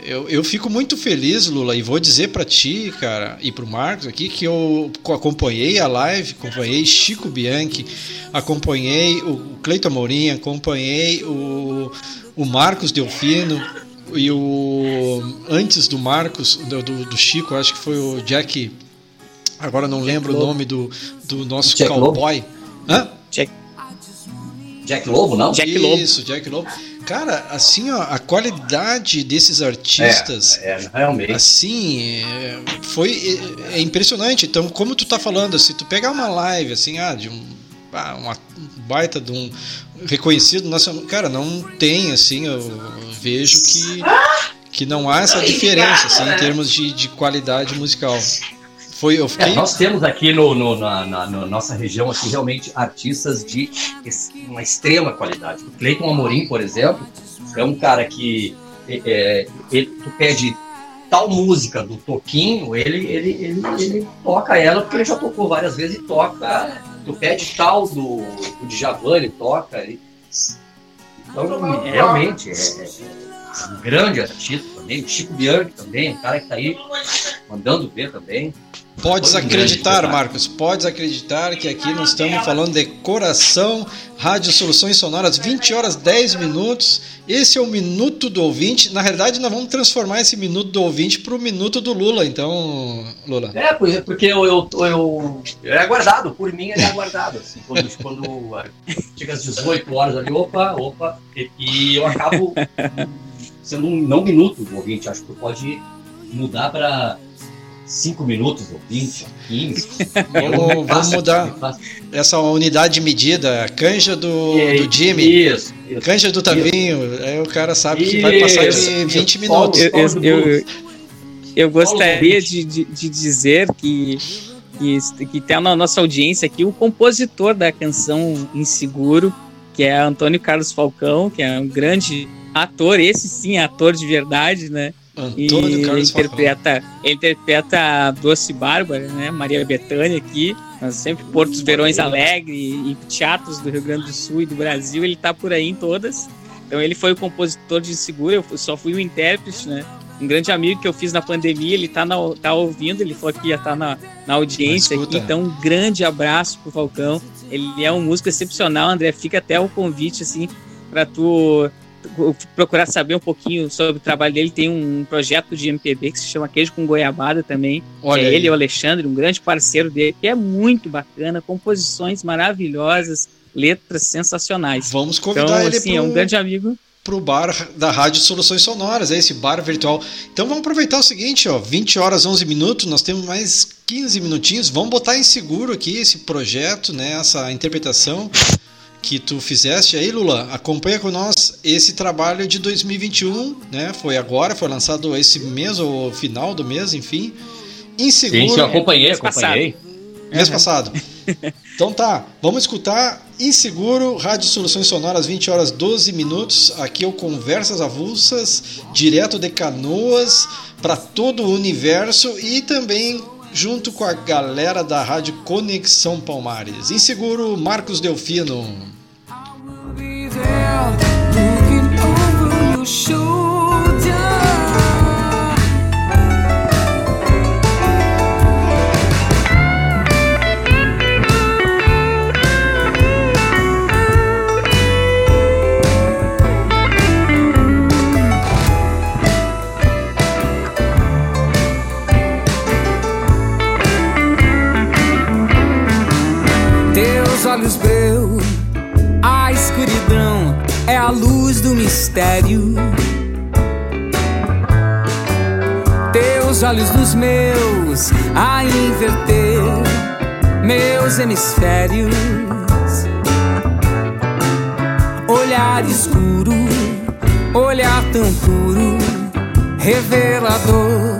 eu, eu fico muito feliz, Lula, e vou dizer para ti, cara, e pro Marcos aqui, que eu acompanhei a live, acompanhei Chico Bianchi, acompanhei o Cleiton Amorim, acompanhei o, o Marcos Delfino, e o antes do Marcos, do, do, Chico, acho que foi o Jack, agora não lembro o nome do, do nosso Jack cowboy. Lobo? Hã? Jack, Jack Lobo, não? Jack Lobo. Isso, Jack Lobo. Cara, assim, ó, a qualidade desses artistas. É, é realmente. Assim, é, foi é, é impressionante. Então, como tu tá falando, se tu pegar uma live, assim, ah, de um, ah, uma baita de um reconhecido nacional, cara, não tem, assim, eu vejo que, que não há essa diferença, assim, em termos de, de qualidade musical. Foi, eu fiquei... É, nós temos aqui no, no na, na, na, nossa região aqui, realmente artistas de uma extrema qualidade. O Cleiton Amorim, por exemplo, é um cara que é, ele, tu pede tal música do Toquinho, ele, ele, ele, ele, toca ela porque ele já tocou várias vezes e toca. Tu pede tal do, do Djavan, ele toca. Ele... Então, realmente, é, é um grande artista também. O Chico Bianchi também, um cara que tá aí mandando ver também. Podes acreditar, Marcos, podes acreditar que aqui nós estamos falando de coração, Rádio Soluções Sonoras, 20 horas 10 minutos. Esse é o minuto do ouvinte. Na realidade, nós vamos transformar esse minuto do ouvinte para o minuto do Lula, então, Lula. É, porque eu, eu, eu, é aguardado, por mim ele é aguardado. Assim, quando, quando chega às 18 horas ali, opa, opa, e, e eu acabo sendo um não minuto do ouvinte. Acho que tu pode mudar para 5 minutos ou 20, 15. Vamos, vamos mudar essa unidade de medida, canja do, É, do Jimmy, Isso, isso. canja do Tavinho, aí o cara sabe que vai passar de Isso. 20 minutos. Eu, eu, eu, eu gostaria de, de, de dizer que, que, que tem na nossa audiência aqui o compositor da canção Inseguro, que é Antônio Carlos Falcão, que é um grande ator, esse sim é ator de verdade, né? Antônio e Carlos interpreta, ele interpreta a Doce Bárbara, né? Maria Bethânia aqui, sempre Portos Verões Alegre e teatros do Rio Grande do Sul e do Brasil, ele tá por aí em todas. Então ele foi o compositor de Segura, eu só fui o intérprete, né? Um grande amigo que eu fiz na pandemia, ele tá, na, tá ouvindo, ele falou que ia estar na, na audiência aqui, então um grande abraço pro Falcão. Ele é um músico excepcional, André, fica até o convite, assim, para tu procurar saber um pouquinho sobre o trabalho dele. Tem um projeto de MPB que se chama Queijo com Goiabada também. Olha é aí. ele e o Alexandre, um grande parceiro dele, que é muito bacana, composições maravilhosas, letras sensacionais. Vamos Então, convidar ele assim, é um pro, grande amigo. pro bar da Rádio Soluções Sonoras, é esse bar virtual. Então vamos aproveitar o seguinte, ó, 20 horas 11 minutos, nós temos mais 15 minutinhos, vamos botar em seguro aqui esse projeto, né, essa interpretação que tu fizeste aí, Lula. Acompanha com nós esse trabalho de 2021, né? Foi agora, foi lançado esse mês ou final do mês, enfim. Em seguro. Sim, sim, eu acompanhei, Mês passado. acompanhei. Mês passado. Então tá, vamos escutar Inseguro, Rádio Soluções Sonoras, 20 horas 12 minutos. Aqui é o Conversas Avulsas, direto de Canoas, para todo o universo e também junto com a galera da Rádio Conexão Palmares. Inseguro, Marcos Delfino. There looking over your shoulder. Luz do mistério. Teus olhos nos meus a inverter meus hemisférios. Olhar escuro, olhar tão puro, revelador.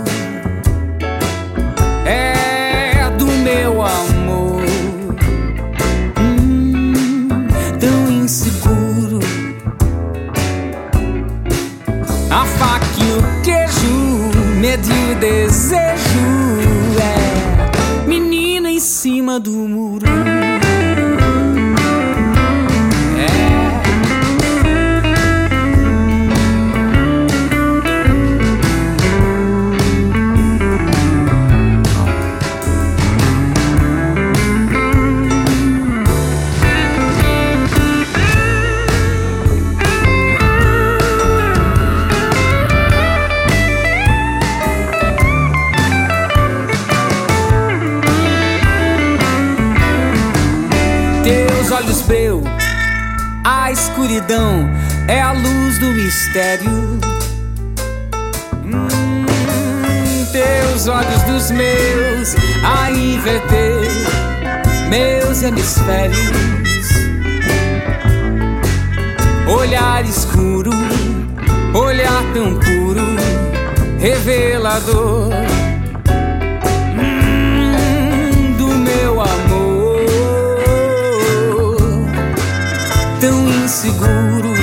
de desejo. É menina em cima do mundo. Escuridão é a luz do mistério. Hum, teus olhos dos meus a inverter meus hemisférios. Olhar escuro, olhar tão puro, revelador tão inseguro.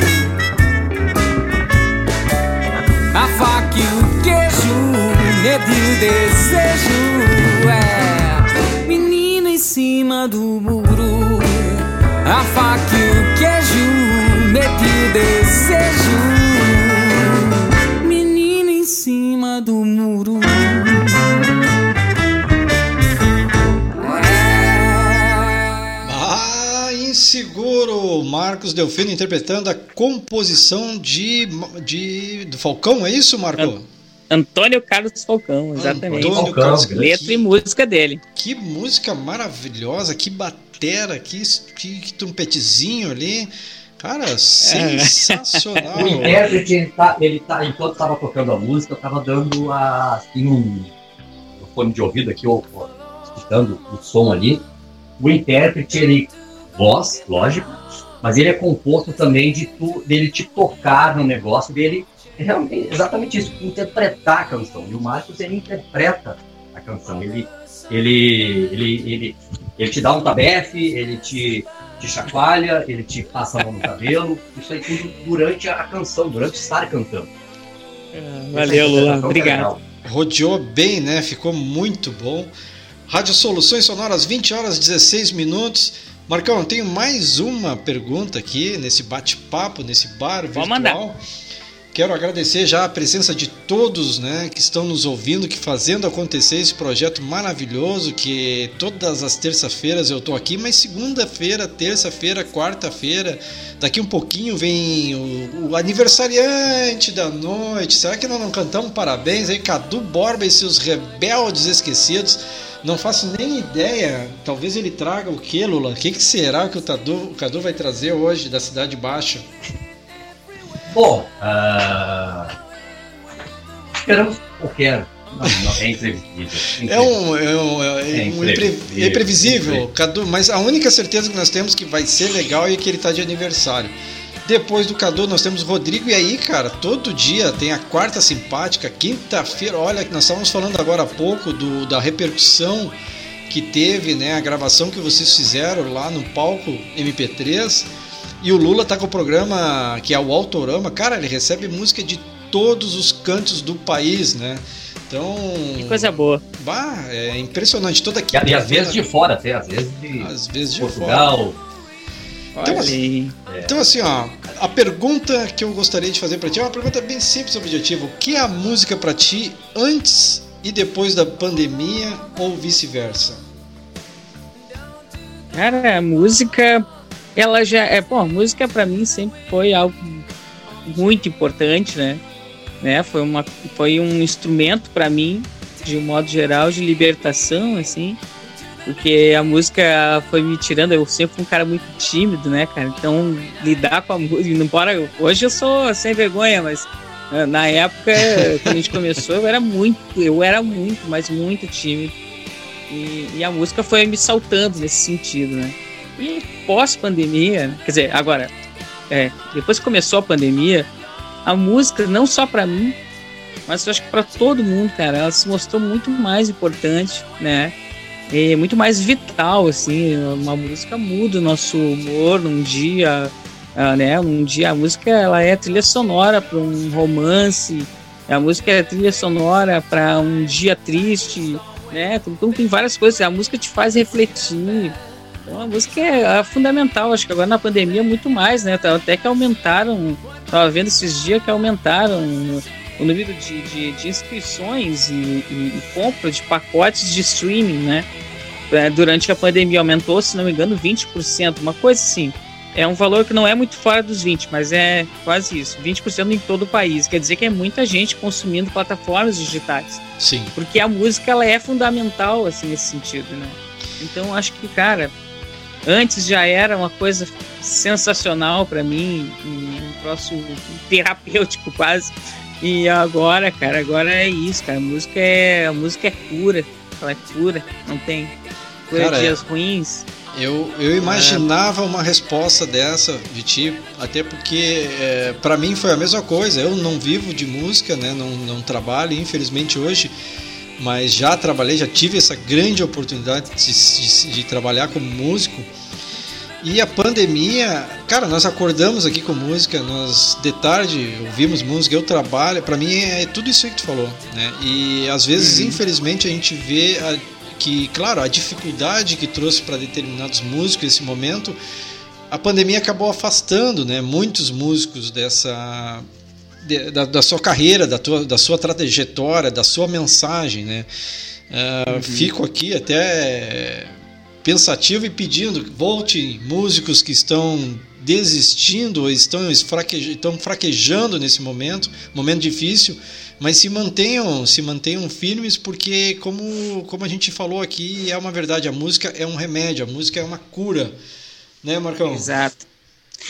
A faca e o queijo, medo e o desejo. É menino em cima do muro. A faca e o queijo, medo e o desejo. Marcos Delfino interpretando a composição de, de do Falcão, é isso, Marco? Antônio Carlos Falcão, exatamente. Antônio Falcão, Carlos. Letra e música dele. Que música maravilhosa, que batera, que, que, que trompetezinho ali. Cara, sensacional. O intérprete, ele tá, ele tá, enquanto estava tocando a música, estava dando a, assim, um, um fone de ouvido aqui, ou, ou, escutando o som ali. O intérprete, ele, voz, lógico, mas ele é composto também de tu, dele te tocar no negócio, dele é realmente exatamente isso, interpretar a canção. E o Marcos, ele interpreta a canção. Ele, ele, ele, ele, ele te dá um tabefe, ele te, te chacoalha, ele te passa a mão no cabelo. Isso aí tudo durante a canção, durante estar cantando. Valeu, Essa Lula. é Obrigado. legal. Rodeou bem, né? Ficou muito bom. Rádio Soluções Sonoras, 20 horas 16 minutos. Marcão, eu tenho mais uma pergunta aqui nesse bate-papo, nesse bar virtual. mandar. Quero agradecer já a presença de todos né, que estão nos ouvindo, que fazendo acontecer esse projeto maravilhoso, que todas as terças-feiras eu estou aqui, mas segunda-feira, terça-feira, quarta-feira, daqui um pouquinho vem o, o aniversariante da noite. Será que nós não cantamos parabéns aí, Cadu Borba e seus rebeldes esquecidos? Não faço nem ideia. Talvez ele traga o que, Lula? O que, que será que o, Tadu, o Cadu vai trazer hoje da Cidade Baixa? Bom, ah, esperamos qualquer. Não, não, é imprevisível. É um, é um, é É um imprevisível. impre- imprevisível. Cadu, mas a única certeza que nós temos que vai ser legal é que ele tá de aniversário. Depois do Cadu, nós temos Rodrigo, e aí, cara, todo dia tem a quarta simpática, quinta-feira, olha, nós estávamos falando agora há pouco do, da repercussão que teve, né, a gravação que vocês fizeram lá no palco MP3, e o Lula tá com o programa que é o Autorama, cara, ele recebe música de todos os cantos do país, né? Então, Que coisa boa. Bah, é impressionante. Toda E, quinta e às vezes de fora até, às vezes de às vezes de fora. Então, assim, aí. Então assim, ó, a pergunta que eu gostaria de fazer pra ti é uma pergunta bem simples e objetiva. O que é a música pra ti antes e depois da pandemia ou vice-versa? Cara, a música, ela já é, bom, a música para mim sempre foi algo muito importante, né? né? Foi uma foi um instrumento para mim, de um modo geral, de libertação assim, porque a música foi me tirando, eu sempre fui um cara muito tímido, né, cara? Então, lidar com a música, embora hoje eu sou sem vergonha, mas na época quando a gente começou, eu era muito, eu era muito, mas muito tímido. E, e a música foi me saltando nesse sentido, né? E pós-pandemia, quer dizer, agora, é, depois que começou a pandemia, a música, não só para mim, mas eu acho que para todo mundo, cara, ela se mostrou muito mais importante, né? E muito mais vital, assim. Uma música muda o nosso humor num dia, ah, né? Um dia a música ela é trilha sonora para um romance, a música é trilha sonora para um dia triste, né? Então tem várias coisas. A música te faz refletir. Então a música é, é fundamental. Acho que agora na pandemia muito mais, né? Até que aumentaram. Tava vendo esses dias que aumentaram o número de, de, de inscrições e, e, e, compra de pacotes de streaming, né? Durante a pandemia aumentou, se não me engano, 20%, uma coisa assim. É um valor que não é muito fora dos 20, mas é quase isso, 20% em todo o país. Quer dizer que é muita gente consumindo plataformas digitais. Sim. Porque a música ela é fundamental assim nesse sentido, né? Então acho que, cara, Antes já era uma coisa sensacional para mim, um troço terapêutico quase. E agora, cara, agora é isso, cara. A música é, a música é cura. Ela é cura, não tem cara, dias é, ruins. Eu, eu imaginava é. uma resposta dessa de ti, até porque é, para mim foi a mesma coisa. Eu não vivo de música, né? Não, não trabalho, infelizmente hoje mas já trabalhei, já tive essa grande oportunidade de, de, de, trabalhar como músico. E a pandemia, cara, nós acordamos aqui com música, nós de tarde ouvimos música, eu trabalho, para mim é tudo isso que tu falou, né? E às vezes, uhum. infelizmente, a gente vê a, que, claro, a dificuldade que trouxe para determinados músicos esse momento, a pandemia acabou afastando, né, muitos músicos dessa da, da, sua carreira, da, tua, da sua trajetória, da sua mensagem, né? Uh, uhum. Fico aqui até pensativo e pedindo volte músicos que estão desistindo estão, estão fraquejando nesse momento, momento difícil, mas se mantenham, se mantenham firmes porque como, como a gente falou aqui, é uma verdade, a música é um remédio, a música é uma cura, né, Marcão? Exato.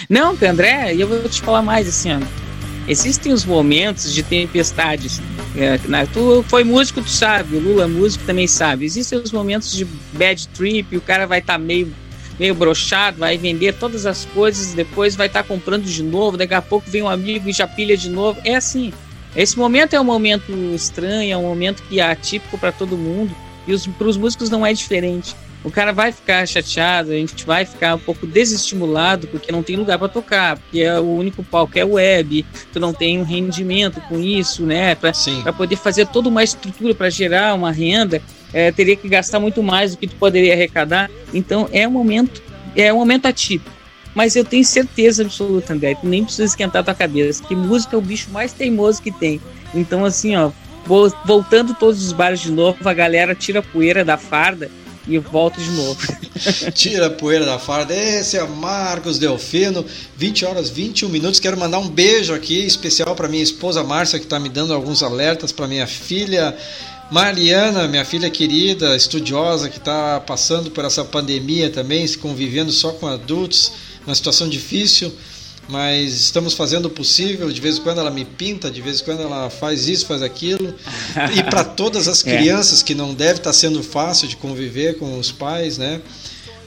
Não, André, eu vou te falar mais assim, ó existem os momentos de tempestades. É, né? Tu foi músico, tu sabe, o Lula músico também sabe. Existem os momentos de bad trip, o cara vai estar tá meio meio brochado, vai vender todas as coisas, depois vai estar tá comprando de novo, daqui a pouco vem um amigo e já pilha de novo. É assim. Esse momento é um momento estranho, é um momento que é atípico para todo mundo e para os músicos não é diferente o cara vai ficar chateado, a gente vai ficar um pouco desestimulado porque não tem lugar para tocar, porque é o único palco é web, tu não tem um rendimento com isso, né? Para poder fazer toda uma estrutura para gerar uma renda, é, teria que gastar muito mais do que tu poderia arrecadar. Então é um momento, é um momento atípico. Mas eu tenho certeza absoluta, André, tu nem precisa esquentar a tua cabeça, que música é o bicho mais teimoso que tem. Então, assim, ó, voltando todos os bares de novo, a galera tira a poeira da farda e volto de novo. Tira a poeira da farda. Esse é Marcos Delfino, 20 horas 21 minutos. Quero mandar um beijo aqui especial para minha esposa Márcia, que está me dando alguns alertas, para minha filha Mariana, minha filha querida, estudiosa, que está passando por essa pandemia também, se convivendo só com adultos, uma situação difícil mas estamos fazendo o possível. De vez em quando ela me pinta, de vez em quando ela faz isso, faz aquilo. E para todas as é. crianças é. que não deve estar tá sendo fácil de conviver com os pais, né?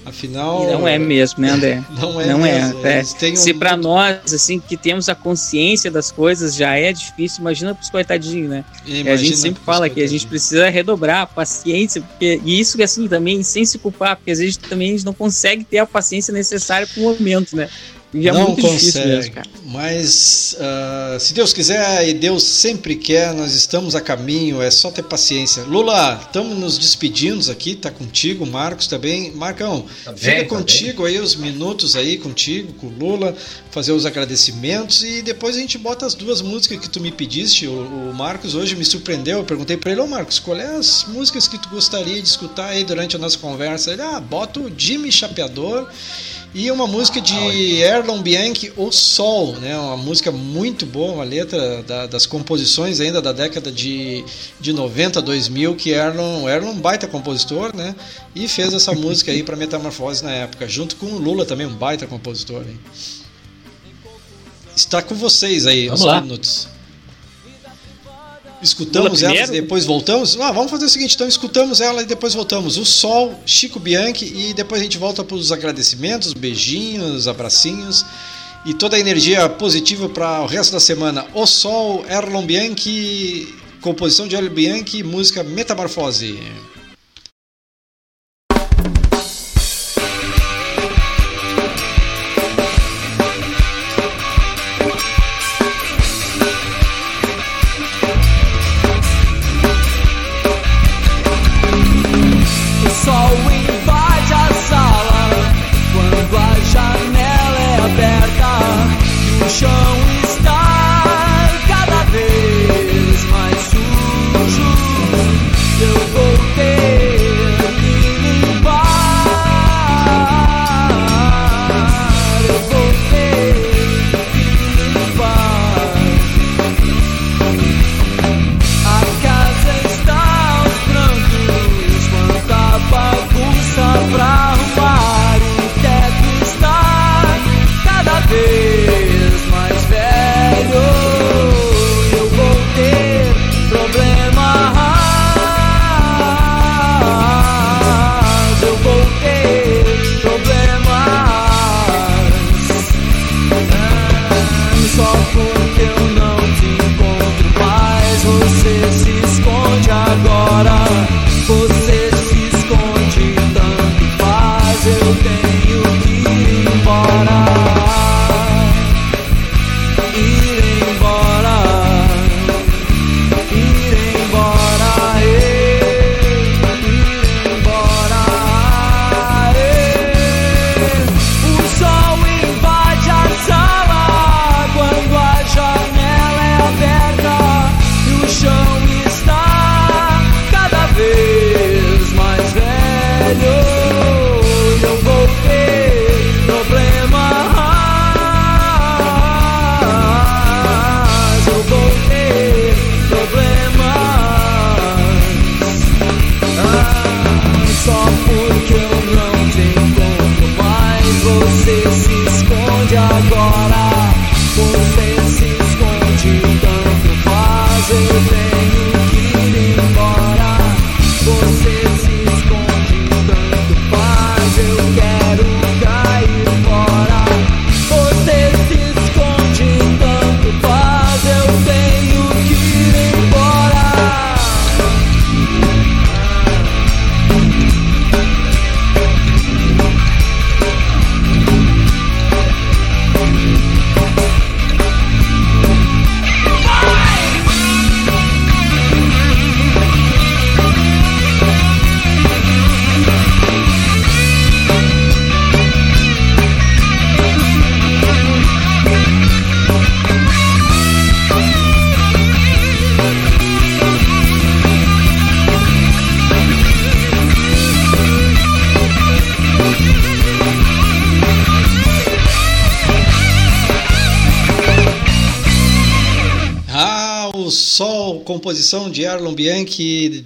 Afinal. E não é mesmo, né, André? Não é. Não é. mesmo. é. Se um... para nós, assim, que temos a consciência das coisas já é difícil, imagina para os coitadinhos, né? Imagina a gente sempre fala que a gente precisa redobrar a paciência, porque, e isso assim também, sem se culpar, porque às vezes também a gente não consegue ter a paciência necessária para o momento, né? E é não muito consegue. Mesmo, mas uh, se Deus quiser e Deus sempre quer, nós estamos a caminho, é só ter paciência. Lula, estamos nos despedindo aqui, tá contigo, Marcos também. Marcão, tá bem, fica tá contigo bem. aí os minutos aí contigo, com o Lula, fazer os agradecimentos e depois a gente bota as duas músicas que tu me pediste. O, o Marcos hoje me surpreendeu, eu perguntei para ele, ô oh, Marcos, qual é as músicas que tu gostaria de escutar aí durante a nossa conversa? Ele, ah, bota o Jimmy Chapeador e uma música de Erlon Bianchi, O Sol, né? Uma música muito boa, uma letra da, das composições ainda da década de, de 90, 2000, que Erlon, Erlon baita compositor, né? E fez essa música aí para Metamorfose na época, junto com o Lula também, um baita compositor. Hein? Está com vocês aí, Vamos lá. minutos. Escutamos ela e depois voltamos? Ah, vamos fazer o seguinte, então escutamos ela e depois voltamos. O Sol, Chico Bianchi e depois a gente volta para os agradecimentos, beijinhos, abracinhos e toda a energia positiva para o resto da semana. O Sol, Erlon Bianchi, composição de Erlon Bianchi, música Metamorfose. Composição de Arlon Bianchi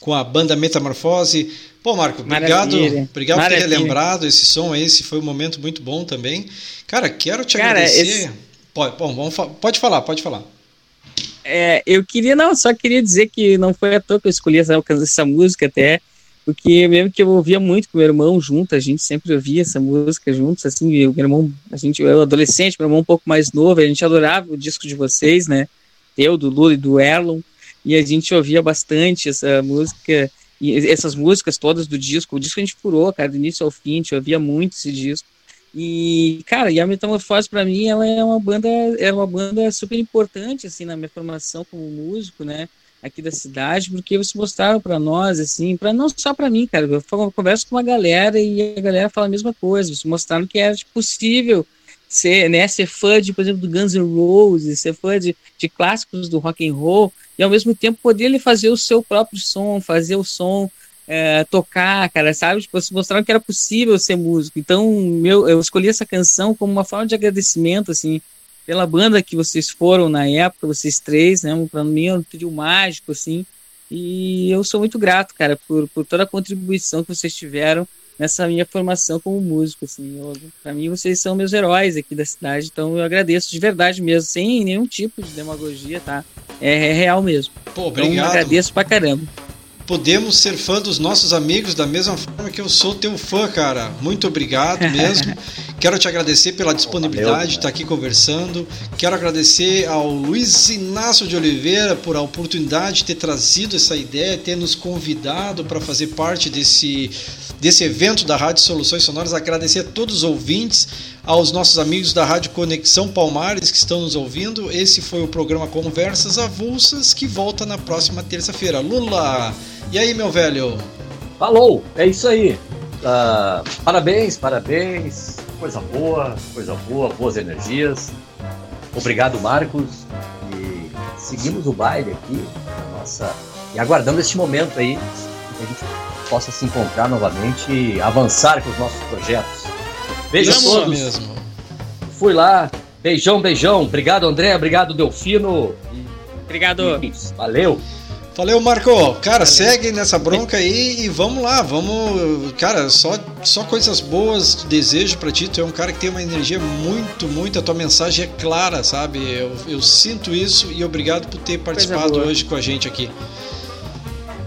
com a banda Metamorfose. Pô, Marco, obrigado, Maravilha. obrigado por ter relembrado esse som aí, esse foi um momento muito bom também. Cara, quero te Cara, agradecer. esse- Pode, bom, vamos pode falar, pode falar. É, eu queria, não, só queria dizer que não foi à toa que eu escolhi essa, essa música até, porque mesmo que eu ouvia muito com meu irmão junto, a gente sempre ouvia essa música juntos, assim, o meu irmão, a gente, eu adolescente, meu irmão um pouco mais novo, a gente adorava o disco de vocês, né, eu, do Lula e do Erlon, e a gente ouvia bastante essa música, e essas músicas todas do disco, o disco a gente furou, cara, do início ao fim, a gente ouvia muito esse disco, e, cara, e a Metamorfose pra mim, ela é uma banda, é uma banda super importante, assim, na minha formação como músico, né, aqui da cidade, porque vocês mostraram pra nós, assim, para não só pra mim, cara, eu falo- converso com uma galera e a galera fala a mesma coisa, vocês mostraram que era tipo, possível ser, né, ser fã de, por exemplo, do Guns N' Roses, ser fã de, de clássicos do rock and roll, e ao mesmo tempo poder ele fazer o seu próprio som, fazer o som é, tocar, cara, sabe? Tipo, vocês mostraram que era possível ser músico. Então, meu, eu escolhi essa canção como uma forma de agradecimento, assim, pela banda que vocês foram na época, vocês três, né? Para mim é um trio mágico, assim. E eu sou muito grato, cara, por, por toda a contribuição que vocês tiveram nessa minha formação como músico, assim. Para mim, vocês são meus heróis aqui da cidade, então eu agradeço de verdade mesmo, sem nenhum tipo de demagogia, tá? É, é real mesmo. Pô, Então, eu obrigado. agradeço pra caramba. Podemos ser fã dos nossos amigos da mesma forma que eu sou teu fã, cara. Muito obrigado mesmo. Quero te agradecer pela disponibilidade de estar aqui conversando. Quero agradecer ao Luiz Inácio de Oliveira por a oportunidade de ter trazido essa ideia, ter nos convidado para fazer parte desse, desse evento da Rádio Soluções Sonoras. Agradecer a todos os ouvintes, aos nossos amigos da Rádio Conexão Palmares que estão nos ouvindo. Esse foi o programa Conversas Avulsas que volta na próxima terça-feira. Lula! E aí, meu velho? Falou, é isso aí. Ah, parabéns, parabéns. Coisa boa, coisa boa, boas energias. Obrigado, Marcos. E seguimos o baile aqui, nossa, e aguardando este momento aí que a gente possa se encontrar novamente e avançar com os nossos projetos. Beijo a Isso todos. mesmo. Fui lá. Beijão, beijão. Obrigado, André. Obrigado, Delfino. Obrigado. E, valeu. Valeu, Marco. Cara, segue nessa bronca aí e vamos lá, vamos. Cara, só, só coisas boas desejo pra ti. Tu é um cara que tem uma energia muito, muito. A tua mensagem é clara, sabe? Eu, eu sinto isso e obrigado por ter participado hoje com a gente aqui.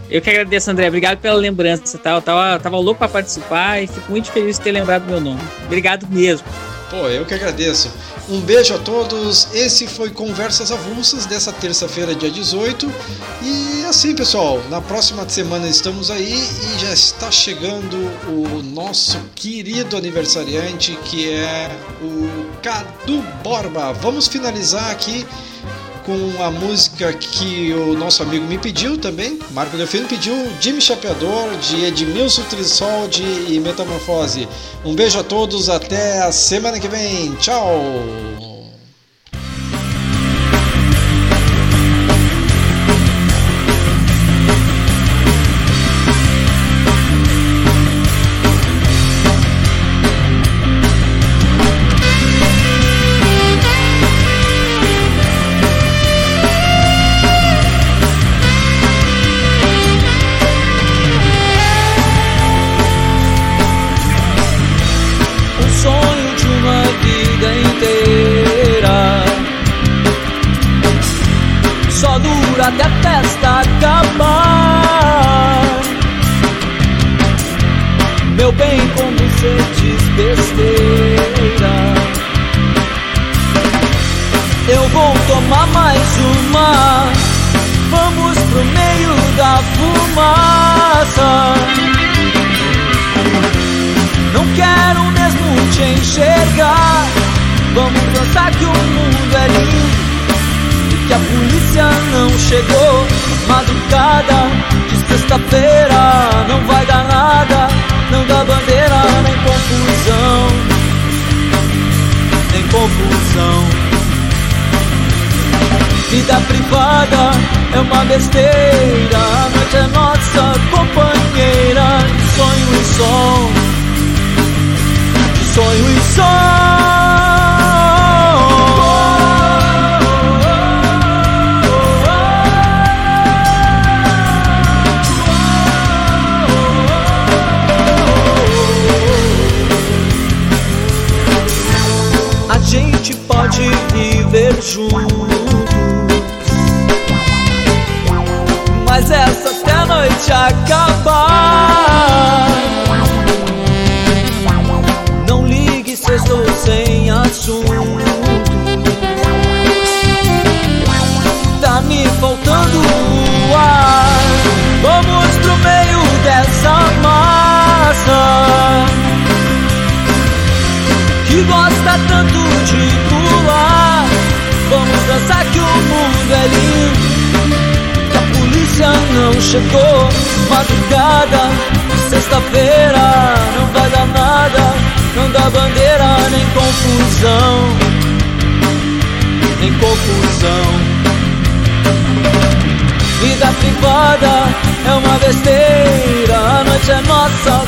Eu que agradeço, André. Obrigado pela lembrança, tá? Eu tava, tava louco pra participar e fico muito feliz de ter lembrado do meu nome. Obrigado mesmo. Pô, eu que agradeço. Um beijo a todos. Esse foi Conversas Avulsas dessa terça-feira, dia 18. E assim, pessoal, na próxima semana estamos aí e já está chegando o nosso querido aniversariante, que é o Cadu Borba. Vamos finalizar aqui com a música que o nosso amigo me pediu também. Marco Delfino pediu Jimmy Chapeador, de Edmilson Trissoldi e Metamorfose. Um beijo a todos, até a semana que vem. Tchau! tomar mais uma. Vamos pro meio da fumaça. Não quero mesmo te enxergar. Vamos dançar que o mundo é lindo e que a polícia não chegou. Madrugada de sexta-feira não vai dar nada, não dá bandeira nem confusão, nem confusão. Vida privada é uma besteira. A noite é nossa companheira. De sonho em som, sonho em som. A gente pode viver junto acabar. Não ligue se estou sem assunto. Tá me faltando o ar. Vamos pro meio dessa massa que gosta tanto de pular. Vamos dançar que o mundo é lindo não chegou. Madrugada, sexta-feira, não vai dar nada. Não dá bandeira, nem confusão. Nem confusão. Vida privada é uma besteira. A noite é nossa